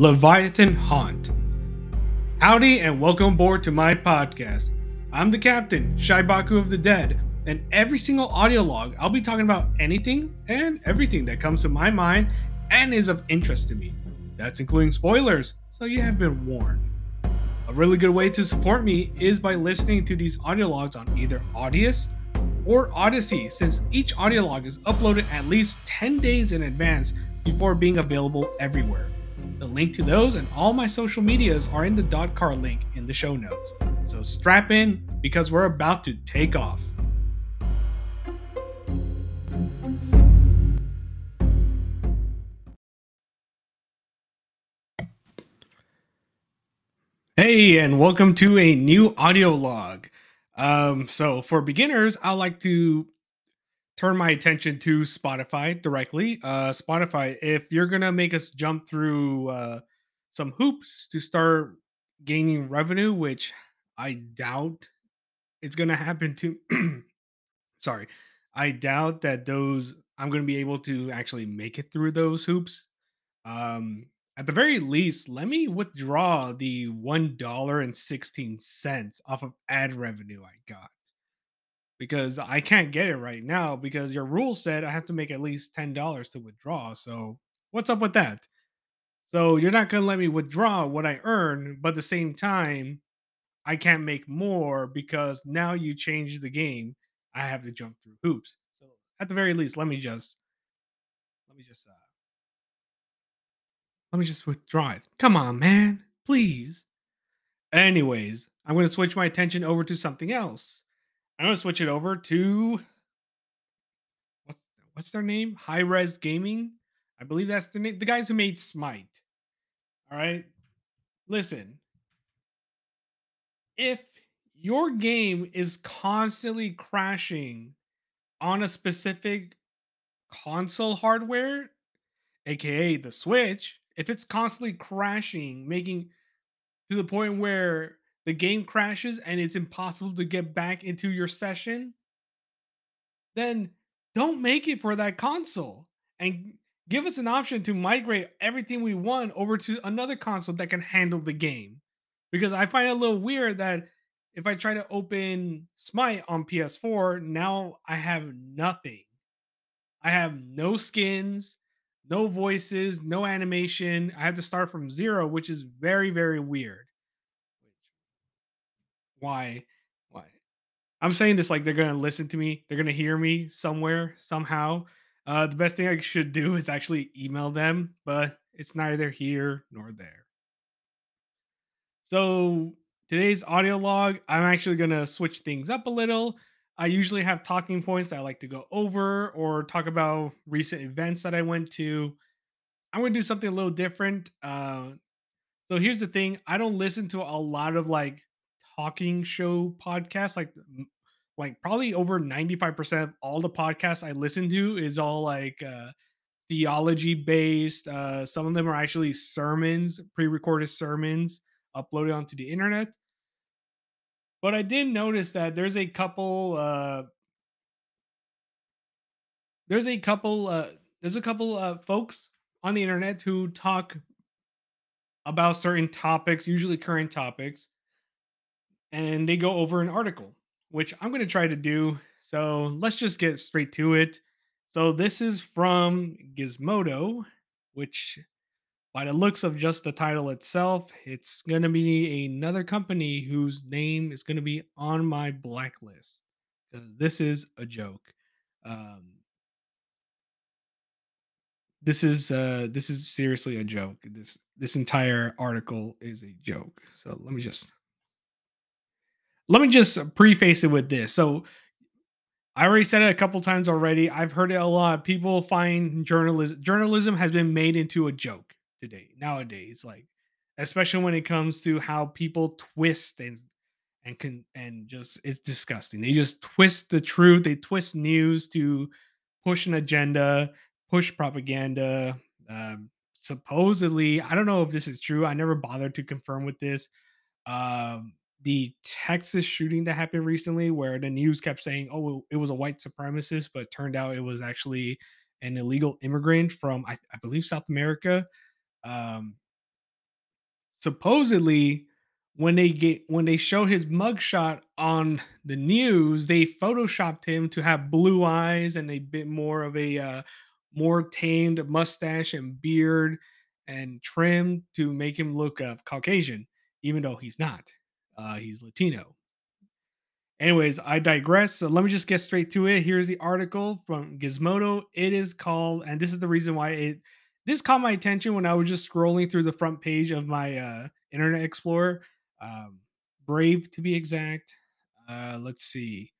Leviathan Haunt. Howdy and welcome aboard to my podcast. I'm the captain, Shaibaku of the Dead, and every single audio log I'll be talking about anything and everything that comes to my mind and is of interest to me. That's including spoilers, so you have been warned. A really good way to support me is by listening to these audio logs on either Audius or Odysee, since each audio log is uploaded at least 10 days in advance before being available everywhere. The link to those and all my social medias are in the dot card link in the show notes. So strap in because we're about to take off. Hey, and welcome to a new audio log. Um, so for beginners, I like to turn my attention to Spotify directly. Uh, Spotify, if you're gonna make us jump through uh, some hoops to start gaining revenue, which I doubt it's gonna happen to. sorry, I doubt that those I'm gonna be able to actually make it through those hoops. Um, at the very least, let me withdraw the one dollar and sixteen cents off of ad revenue I got because I can't get it right now because your rule said I have to make at least ten dollars to withdraw. So what's up with that? So you're not gonna let me withdraw what I earn, but at the same time, I can't make more because now you changed the game. I have to jump through hoops. So at the very least, let me just let me just uh let me just withdraw it. Come on, man. Please. Anyways, I'm going to switch my attention over to something else. I'm to switch it over to what, what's their name? Hi-Rez Gaming. I believe that's the name. The guys who made Smite. All right. Listen. If your game is constantly crashing on a specific console hardware, aka the Switch, if it's constantly crashing, making to the point where the game crashes and it's impossible to get back into your session, then don't make it for that console and give us an option to migrate everything we want over to another console that can handle the game. Because I find it a little weird that if I try to open Smite on PS4, now I have nothing. I have no skins no voices, no animation. I have to start from zero, which is very, very weird. Why? Why? I'm saying this like they're gonna listen to me. They're gonna hear me somewhere, somehow. Uh, the best thing I should do is actually email them, but it's neither here nor there. So today's audio log, I'm actually gonna switch things up a little. I usually have talking points I like to go over or talk about recent events that I went to. I'm to do something a little different. Uh, so here's the thing I don't listen to a lot of like talking show podcasts, like, like probably over 95% of all the podcasts I listen to is all like uh, theology based. Uh, some of them are actually sermons, pre recorded sermons uploaded onto the internet. But I did notice that there's a couple uh there's a couple uh there's a couple uh folks on the internet who talk about certain topics, usually current topics, and they go over an article, which I'm going to try to do. So let's just get straight to it. So this is from Gizmodo, which by the looks of just the title itself, it's going to be another company whose name is going to be on my blacklist because this is a joke. Um, this is uh, this is seriously a joke. This this entire article is a joke. So let me just let me just preface it with this. So I already said it a couple times already. I've heard it a lot. People find journalism journalism has been made into a joke today nowadays like especially when it comes to how people twist and and can and just it's disgusting they just twist the truth they twist news to push an agenda push propaganda um, supposedly i don't know if this is true i never bothered to confirm with this um, the texas shooting that happened recently where the news kept saying oh it was a white supremacist but turned out it was actually an illegal immigrant from i, I believe south america um, supposedly when they get when they show his mugshot on the news, they photoshopped him to have blue eyes and a bit more of a uh, more tamed mustache and beard and trim to make him look uh, Caucasian, even though he's not. Uh, he's Latino. Anyways, I digress. So let me just get straight to it. Here's the article from Gizmodo. It is called, and this is the reason why it this caught my attention when I was just scrolling through the front page of my uh, Internet Explorer. Um, Brave to be exact. Uh, let's see.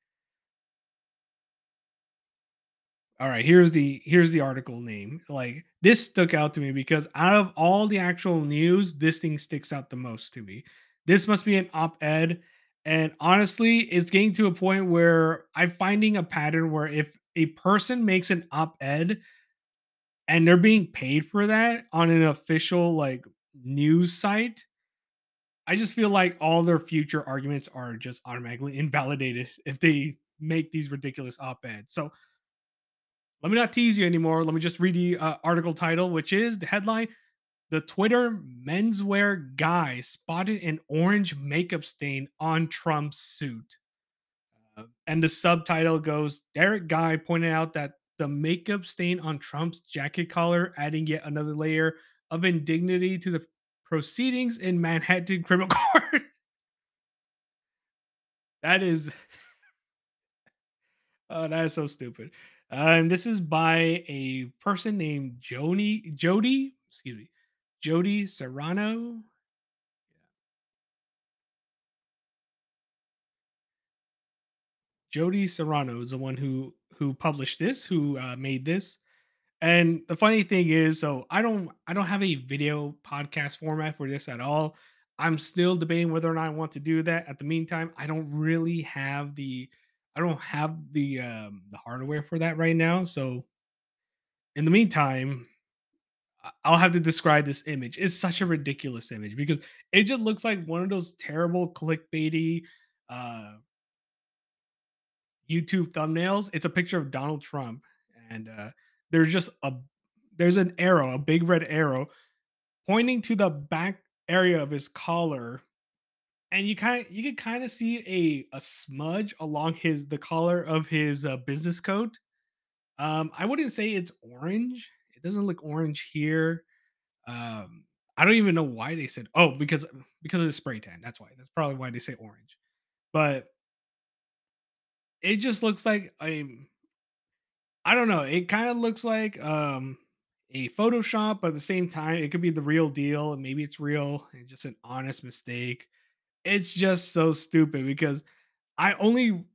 All right, here's the here's the article name. Like this stuck out to me because out of all the actual news, this thing sticks out the most to me. This must be an op-ed and honestly, it's getting to a point where I'm finding a pattern where if a person makes an op-ed and they're being paid for that on an official like news site, I just feel like all their future arguments are just automatically invalidated if they make these ridiculous op-eds. So let me not tease you anymore. Let me just read the uh, article title, which is the headline The Twitter menswear guy spotted an orange makeup stain on Trump's suit. Uh, and the subtitle goes Derek Guy pointed out that the makeup stain on Trump's jacket collar, adding yet another layer of indignity to the proceedings in Manhattan criminal court. that is. Oh, that is so stupid. Uh, and this is by a person named Joni Jody, excuse me, Jody Serrano. Jody Serrano is the one who who published this, who uh, made this. And the funny thing is, so I don't I don't have a video podcast format for this at all. I'm still debating whether or not I want to do that. At the meantime, I don't really have the I don't have the um the hardware for that right now. So in the meantime, I'll have to describe this image. It's such a ridiculous image because it just looks like one of those terrible clickbaity uh YouTube thumbnails. It's a picture of Donald Trump and uh there's just a there's an arrow, a big red arrow pointing to the back area of his collar and you kind you can kind of see a a smudge along his the collar of his uh, business coat. Um, I wouldn't say it's orange. It doesn't look orange here. Um, I don't even know why they said oh because because of the spray tan. That's why. That's probably why they say orange. But it just looks like a I don't know. It kind of looks like um a Photoshop, but at the same time, it could be the real deal, maybe it's real and just an honest mistake. It's just so stupid because I only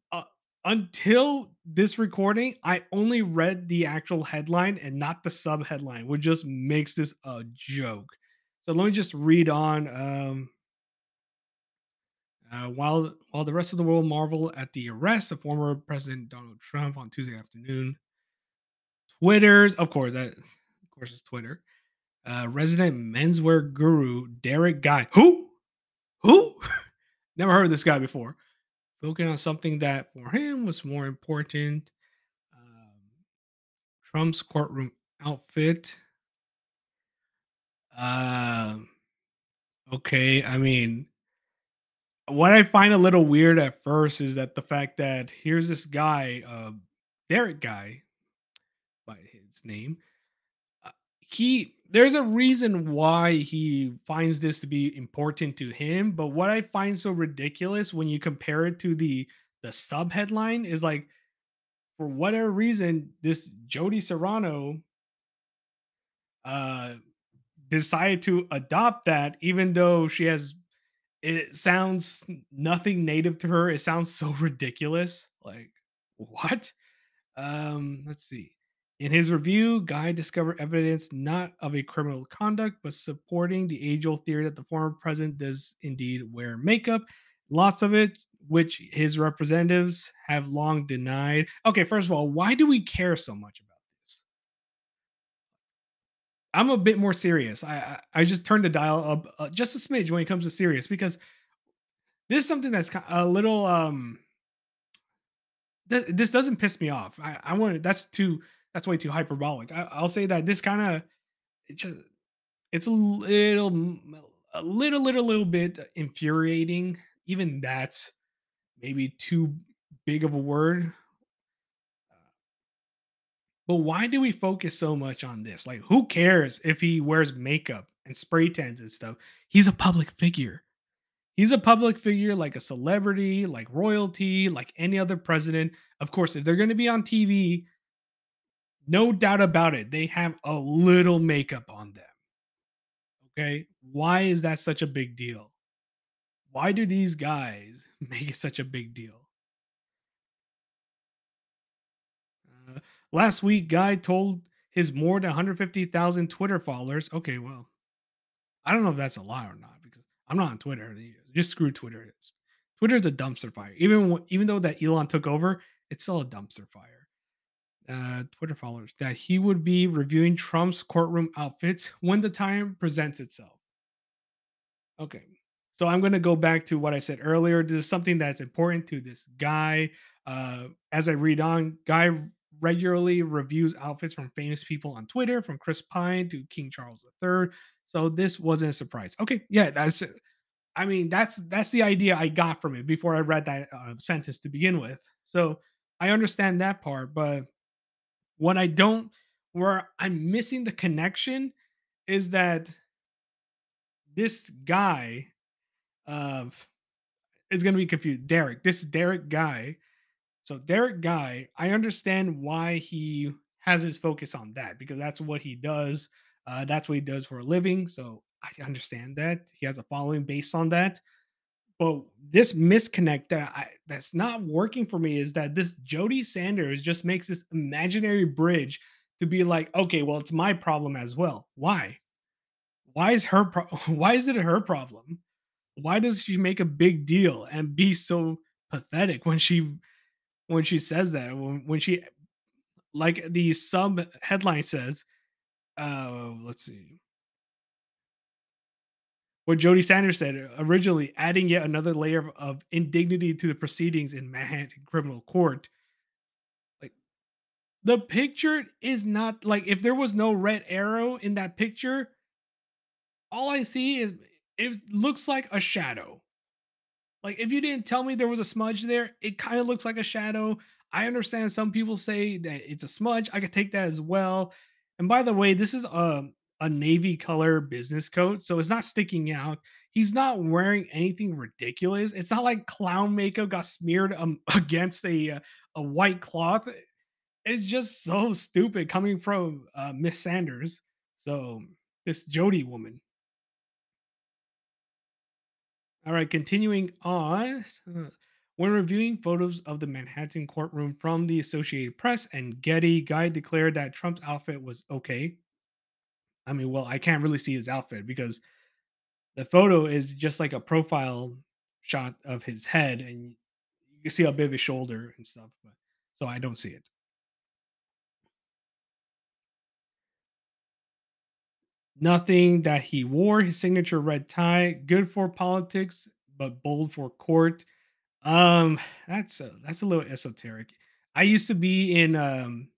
until this recording, I only read the actual headline and not the sub headline, which just makes this a joke. So let me just read on. Um, uh, while while the rest of the world marvel at the arrest of former President Donald Trump on Tuesday afternoon, Twitter's of course that of course it's Twitter. Uh, resident menswear guru Derek Guy, who who never heard of this guy before focusing on something that for him was more important. Um, Trump's courtroom outfit. Um, okay, I mean, what I find a little weird at first is that the fact that here's this guy, uh, Derek guy, by his name. uh, He there's a reason why he finds this to be important to him, but what I find so ridiculous when you compare it to the the sub headline is like for whatever reason, this Jody Serrano uh decided to adopt that, even though she has it sounds nothing native to her. It sounds so ridiculous. Like, what? Um, let's see. In his review, Guy discovered evidence not of a criminal conduct, but supporting the age-old theory that the former president does indeed wear makeup. Lots of it, which his representatives have long denied. Okay, first of all, why do we care so much about this? I'm a bit more serious. I I, I just turned the dial up uh, just a smidge when it comes to serious because this is something that's a little um th- this doesn't piss me off. I I want that's too that's way too hyperbolic. I, I'll say that this kind of it just it's a little a little, little, little bit infuriating. Even that's maybe too big of a word. But why do we focus so much on this? Like, who cares if he wears makeup and spray tans and stuff? He's a public figure. He's a public figure like a celebrity, like royalty, like any other president. Of course, if they're going to be on TV, no doubt about it, they have a little makeup on them. Okay. Why is that such a big deal? Why do these guys make it such a big deal? Uh, last week, Guy told his more than 150,000 Twitter followers. Okay, well, I don't know if that's a lie or not because I'm not on Twitter. Just screw Twitter. It's, Twitter is a dumpster fire. Even even though that Elon took over, it's still a dumpster fire. Uh, Twitter followers that he would be reviewing Trump's courtroom outfits when the time presents itself. Okay. So I'm going to go back to what I said earlier. This is something that's important to this guy. Uh, as I read on, Guy regularly reviews outfits from famous people on Twitter, from Chris Pine to King Charles III. So this wasn't a surprise. Okay, yeah, that's. I mean, that's that's the idea I got from it before I read that uh, sentence to begin with. So I understand that part, but what I don't, where I'm missing the connection, is that this guy uh, is going to be confused. Derek, this Derek guy. So Derek guy, I understand why he has his focus on that because that's what he does. Uh, that's what he does for a living. So I understand that he has a following based on that. But this misconnect that I, that's not working for me is that this Jody Sanders just makes this imaginary bridge to be like, okay, well, it's my problem as well. Why? Why is her pro- why is it her problem? Why does she make a big deal and be so pathetic when she when she says that when, when she like the sub headline says uh let's see what Jody Sanders said originally, adding yet another layer of, indignity to the proceedings in Manhattan criminal court. Like the picture is not like if there was no red arrow in that picture, all I see is it looks like a shadow. Like if you didn't tell me there was a smudge there, it kind of looks like a shadow. I understand some people say that it's a smudge. I could take that as well. And by the way, this is a a navy color business coat, so it's not sticking out. He's not wearing anything ridiculous. It's not like clown makeup got smeared um, against a uh, a white cloth. It's just so stupid coming from uh, Miss Sanders. So this Jody woman. All right, continuing on. uh, When reviewing photos of the Manhattan courtroom from the Associated Press and Getty, Guy declared that Trump's outfit was okay. I mean, well, I can't really see his outfit because the photo is just like a profile shot of his head, and you can see a bit of his shoulder and stuff. But so I don't see it. Nothing that he wore. His signature red tie, good for politics, but bold for court. Um, that's a, that's a little esoteric. I used to be in um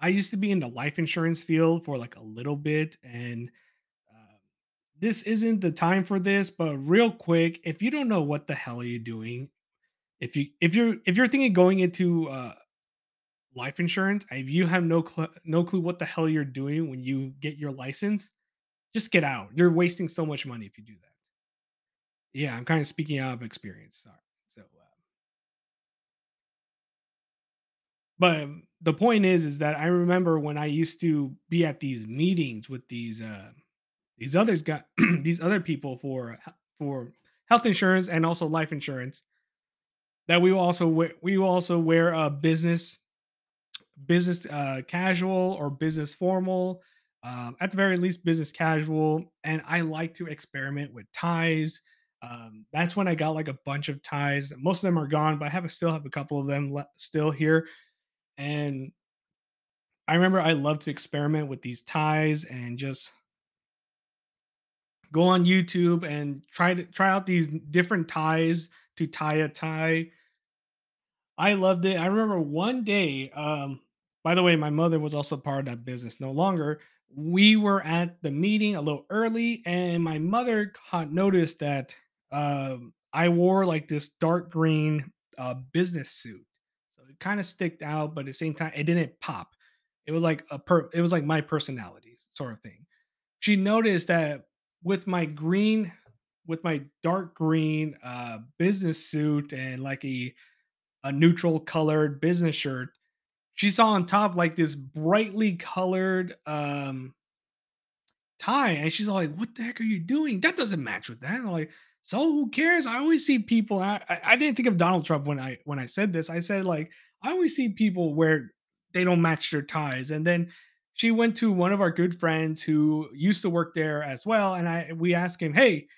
I used to be in the life insurance field for like a little bit, and uh, this isn't the time for this. But real quick, if you don't know what the hell are you doing, if you if you're if you're thinking going into uh, life insurance, if you have no cl- no clue what the hell you're doing when you get your license, just get out. You're wasting so much money if you do that. Yeah, I'm kind of speaking out of experience. Sorry. So, uh, but um, the point is, is that I remember when I used to be at these meetings with these uh, these others got these other people for for health insurance and also life insurance that we also wear, we also wear a business business uh, casual or business formal. Um, at the very least, business casual. And I like to experiment with ties. Um, that's when I got like a bunch of ties. Most of them are gone, but I have still have a couple of them le- still here. And I remember I love to experiment with these ties and just go on YouTube and try to try out these different ties to tie a tie. I loved it. I remember one day, um, by the way, my mother was also part of that business, no longer. we were at the meeting a little early, and my mother caught noticed that um, I wore like this dark green uh, business suit, kind of sticked out, but at the same time, it didn't pop. It was like a per. It was like my personality sort of thing. She noticed that with my green, with my dark green uh, business suit and like a a neutral colored business shirt, she saw on top like this brightly colored um tie, and she's like, "What the heck are you doing? That doesn't match with that." I'm like, "So who cares?" I always see people. I I didn't think of Donald Trump when I when I said this. I said like I always see people where they don't match their ties, and then she went to one of our good friends who used to work there as well, and I we asked him, "Hey,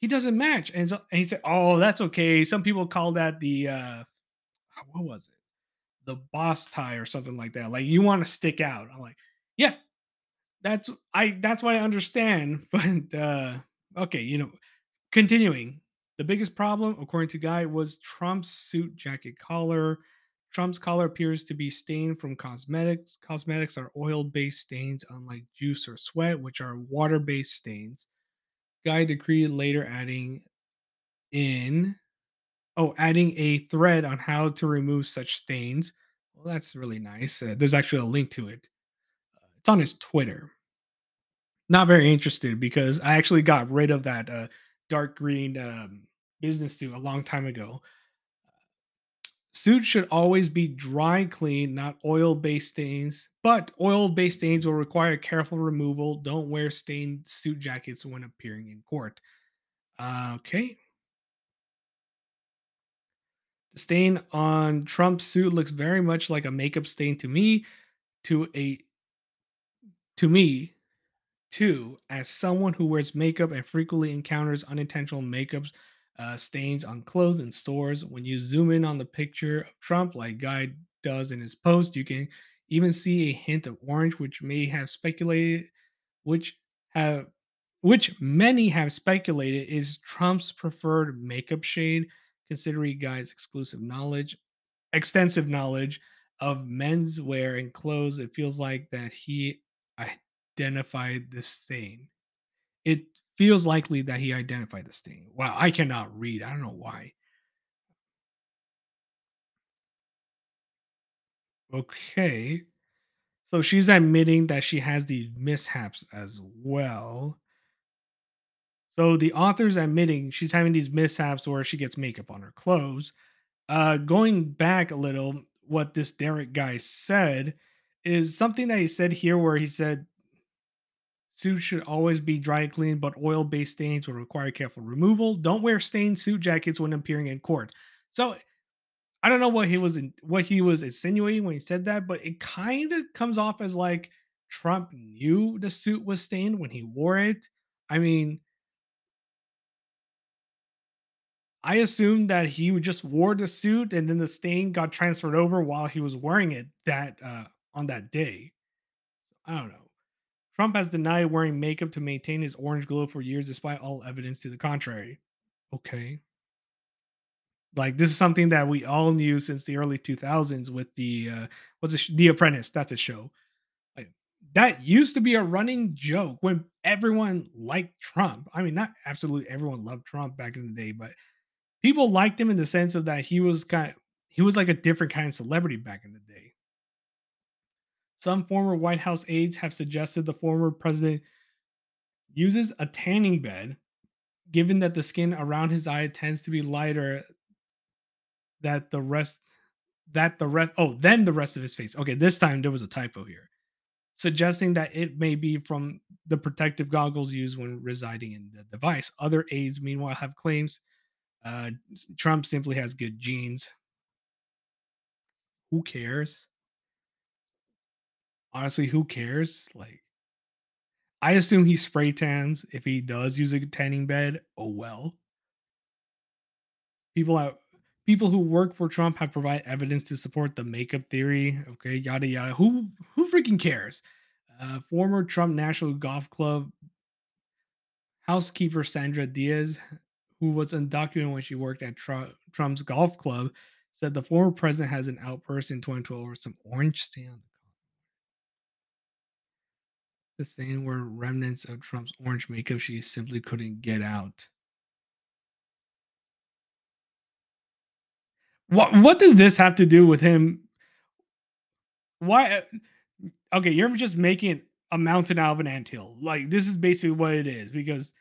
he doesn't match," and so and he said, "Oh, that's okay. Some people call that the uh, what was it, the boss tie or something like that. Like you want to stick out." I'm like, "Yeah, that's I that's what I understand, but, uh, okay, you know, continuing. The biggest problem, according to Guy, was Trump's suit jacket collar. Trump's collar appears to be stained from cosmetics. Cosmetics are oil-based stains, unlike juice or sweat, which are water-based stains. Guy decreed later adding in oh, adding a thread on how to remove such stains. Well, that's really nice. Uh, there's actually a link to it. Uh, it's on his Twitter. Not very interested because I actually got rid of that, uh, dark green, um, business suit a long time ago. Suits should always be dry clean, not oil-based stains, but oil-based stains will require careful removal. Don't wear stained suit jackets when appearing in court. Okay. The stain on Trump's suit looks very much like a makeup stain to me. To a to me, Two, as someone who wears makeup and frequently encounters unintentional makeup uh, stains on clothes in stores, when you zoom in on the picture of Trump, like Guy does in his post, you can even see a hint of orange, which may have speculated, which have, which many have speculated is Trump's preferred makeup shade, considering Guy's exclusive knowledge, extensive knowledge of menswear and clothes. It feels like that he identified the stain. It feels likely that he identified the stain. Wow, I cannot read. I don't know why. Okay. So she's admitting that she has these mishaps as well. So the author's admitting she's having these mishaps where she gets makeup on her clothes. Uh going back a little, what this Derek guy said is something that he said here where he said Suits should always be dry cleaned, but oil based stains will require careful removal. Don't wear stained suit jackets when appearing in court. So I don't know what he was in, what he was insinuating when he said that, but it kind of comes off as like Trump knew the suit was stained when he wore it. I mean, I assumed that he just wore the suit and then the stain got transferred over while he was wearing it that uh, on that day. I don't know. Trump has denied wearing makeup to maintain his orange glow for years, despite all evidence to the contrary. Okay. Like this is something that we all knew since the early 2000s with the uh what's it, The Apprentice. That's a show. Like, that used to be a running joke when everyone liked Trump. I mean, not absolutely everyone loved Trump back in the day, but people liked him in the sense of that he was kind of he was like a different kind of celebrity back in the day. Some former White House aides have suggested the former president uses a tanning bed, given that the skin around his eye tends to be lighter that the rest that the rest oh then the rest of his face. Okay, this time there was a typo here, suggesting that it may be from the protective goggles used when residing in the device. Other aides, meanwhile, have claims uh, Trump simply has good genes. Who cares? Honestly, who cares? Like I assume he spray tans if he does use a tanning bed. Oh well. People have people who work for Trump have provided evidence to support the makeup theory. Okay, yada yada. Who who freaking cares? Uh, former Trump National Golf Club housekeeper Sandra Diaz, who was undocumented when she worked at Tru- Trump's golf club, said the former president has an outburst in 2012 over some orange stain on the stain were remnants of Trump's orange makeup she simply couldn't get out. What what does this have to do with him? Why? Okay, you're just making a mountain out of an anthill. Like this is basically what it is because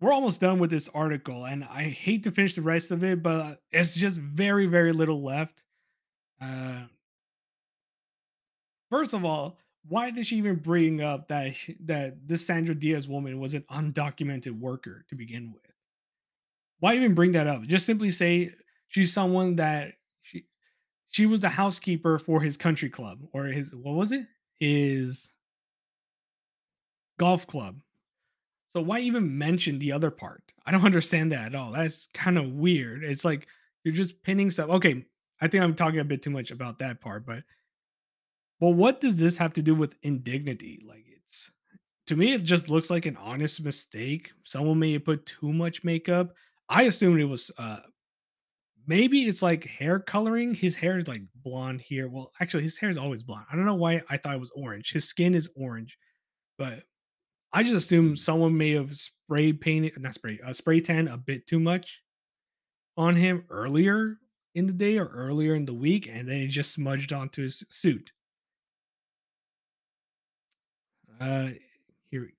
we're almost done with this article, and I hate to finish the rest of it, but it's just very very little left. Uh, first of all, why did she even bring up that that this Sandra Diaz woman was an undocumented worker to begin with? Why even bring that up? Just simply say she's someone that she she was the housekeeper for his country club or his what was it? His golf club. So why even mention the other part? I don't understand that at all. That's kind of weird. It's like you're just pinning stuff. Okay, I think I'm talking a bit too much about that part, but well, what does this have to do with indignity? Like it's to me, it just looks like an honest mistake. Someone may have put too much makeup. I assumed it was uh maybe it's like hair coloring. His hair is like blonde here. Well, actually, his hair is always blonde. I don't know why I thought it was orange. His skin is orange, but I just assume someone may have spray painted, not spray, uh, spray tan a bit too much on him earlier in the day or earlier in the week, and then it just smudged onto his suit. Uh, here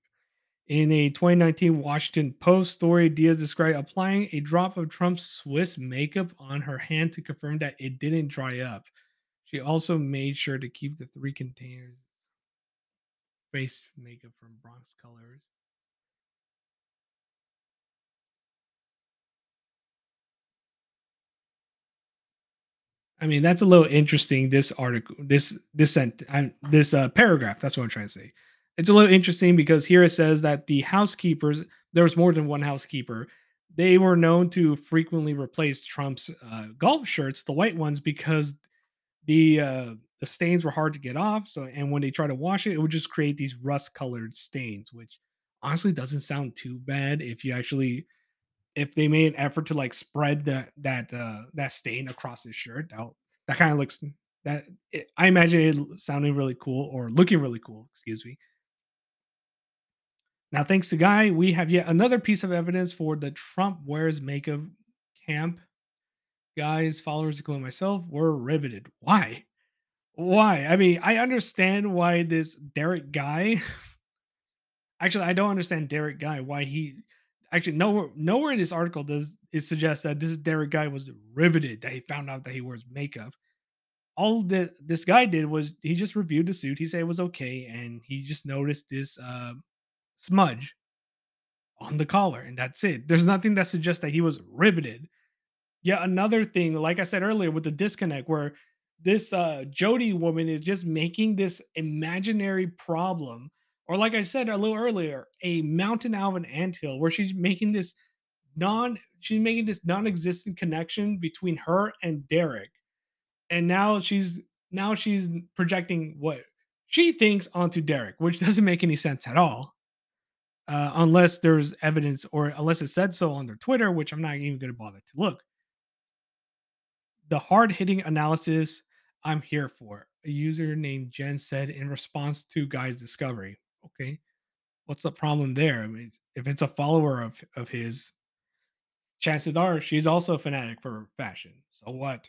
In a 2019 Washington Post story, Diaz described applying a drop of Trump's Swiss makeup on her hand to confirm that it didn't dry up. She also made sure to keep the three containers face makeup from Bronx colors. I mean, that's a little interesting. This article, this this sent, uh, this uh, paragraph. That's what I'm trying to say. It's a little interesting because here it says that the housekeepers, there was more than one housekeeper. They were known to frequently replace Trump's uh, golf shirts, the white ones, because the uh, the stains were hard to get off. So, and when they try to wash it, it would just create these rust colored stains, which honestly doesn't sound too bad if you actually if they made an effort to like spread that that uh that stain across his shirt that that kind of looks that it, i imagine it sounding really cool or looking really cool excuse me now thanks to guy we have yet another piece of evidence for the trump wears makeup camp guys followers including myself were riveted why why i mean i understand why this derek guy Actually, I don't understand Derek Guy why he actually nowhere nowhere in this article does it suggest that this Derek Guy was riveted that he found out that he wears makeup. All that this guy did was he just reviewed the suit. He said it was okay, and he just noticed this uh, smudge on the collar, and that's it. There's nothing that suggests that he was riveted. Yet another thing, like I said earlier, with the disconnect, where this uh, Jody woman is just making this imaginary problem, or like I said a little earlier, a mountain out of an anthill, where she's making this non, she's making this non-existent connection between her and Derek, and now she's now she's projecting what she thinks onto Derek, which doesn't make any sense at all uh, unless there's evidence or unless it said so on their Twitter, which I'm not even going to bother to look. The hard hitting analysis I'm here for. A user named Jen said in response to Guy's discovery. Okay, what's the problem there? I mean, if it's a follower of of his, chances are she's also a fanatic for fashion. So what?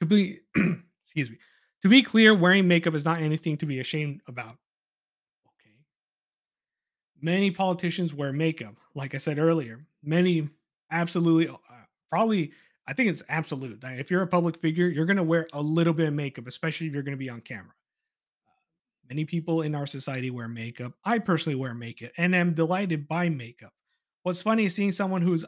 To be, excuse me, to be clear, wearing makeup is not anything to be ashamed about. Many politicians wear makeup. Like I said earlier, many absolutely, uh, probably, I think it's absolute that if you're a public figure, you're going to wear a little bit of makeup, especially if you're going to be on camera. Many people in our society wear makeup. I personally wear makeup and am delighted by makeup. What's funny is seeing someone who's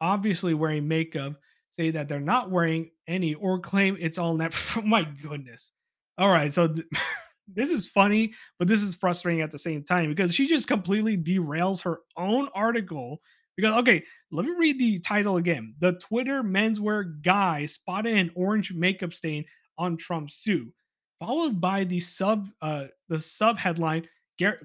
obviously wearing makeup say that they're not wearing any or claim it's all natural. my goodness. All right. So th- this is funny, but this is frustrating at the same time because she just completely derails her own article. Because, okay, let me read the title again. The Twitter menswear guy spotted an orange makeup stain on Trump's suit, followed by the sub uh the sub headline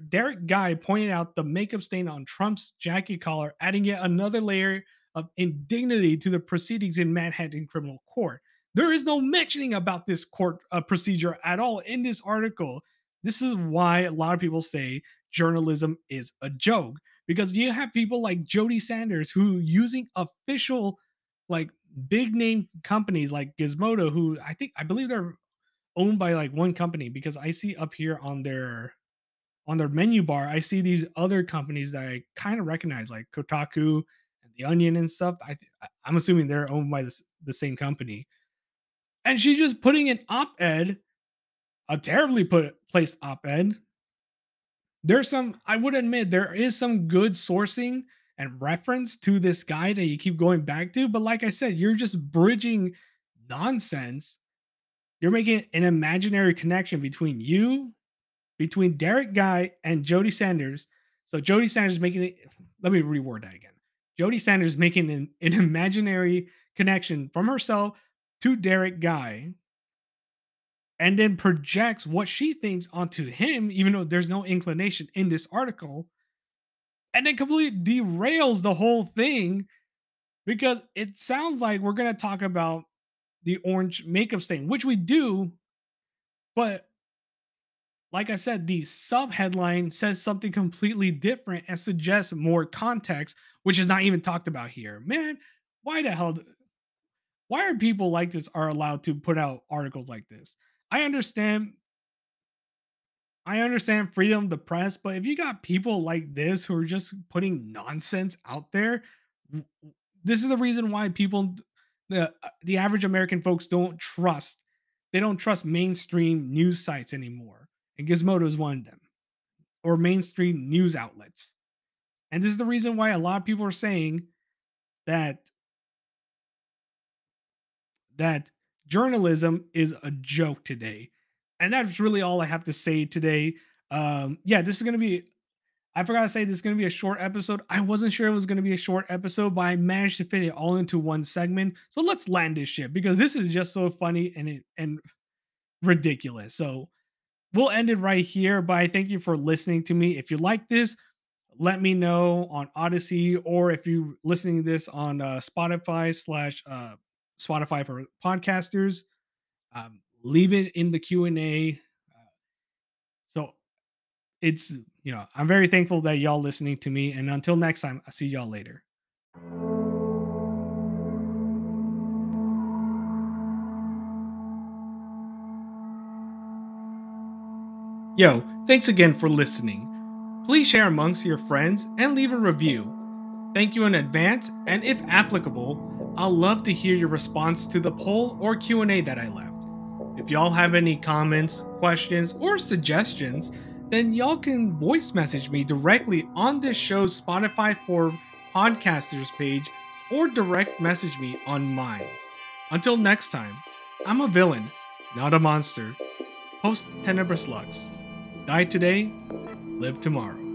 Derek Guy pointed out the makeup stain on Trump's jacket collar, adding yet another layer of indignity to the proceedings in Manhattan criminal court. There is no mentioning about this court uh, procedure at all in this article. this is why a lot of people say journalism is a joke because you have people like Jody Sanders who using official like big name companies like Gizmodo who I think I believe they're owned by like one company because I see up here on their on their menu bar I see these other companies that I kind of recognize like Kotaku and The Onion and stuff. I th- I'm assuming they're owned by the same company. And she's just putting an op-ed a terribly put placed op-ed. There's some i would admit there is some good sourcing and reference to this guy that you keep going back to but like i said you're just bridging nonsense. You're making an imaginary connection between you between derek guy and jody sanders. So jody sanders making it let me reword that again. Jody sanders making an, an imaginary connection from herself to derek guy and then projects what she thinks onto him, even though there's no inclination in this article, and then completely derails the whole thing because it sounds like we're going to talk about the orange makeup stain, which we do, but like I said, the sub headline says something completely different and suggests more context, which is not even talked about here. Man, why the hell? Why are people like this are allowed to put out articles like this? I understand I understand freedom of the press, but if you got people like this who are just putting nonsense out there, this is the reason why people the uh, the average American folks don't trust they don't trust mainstream news sites anymore. And Gizmodo is one of them. Or mainstream news outlets. And this is the reason why a lot of people are saying that that journalism is a joke today. And that's really all I have to say today. Um, yeah, this is going to be, I forgot to say, this is going to be a short episode. I wasn't sure it was going to be a short episode, but I managed to fit it all into one segment. So let's land this shit because this is just so funny and it, and ridiculous. So we'll end it right here. But I thank you for listening to me. If you like this, let me know on Odysee or if you're listening to this on uh, Spotify slash uh, Spotify for podcasters. Um, leave it in the Q and A. Uh, so it's you know I'm very thankful that y'all listening to me. And until next time, I'll see y'all later. Yo, thanks again for listening. Please share amongst your friends and leave a review. Thank you in advance, and if applicable, I'll love to hear your response to the poll or Q&A that I left. If y'all have any comments, questions, or suggestions, then y'all can voice message me directly on this show's Spotify for Podcasters page or direct message me on mine. Until next time, I'm a villain, not a monster. Post Tenebras Lux. Die today, live tomorrow.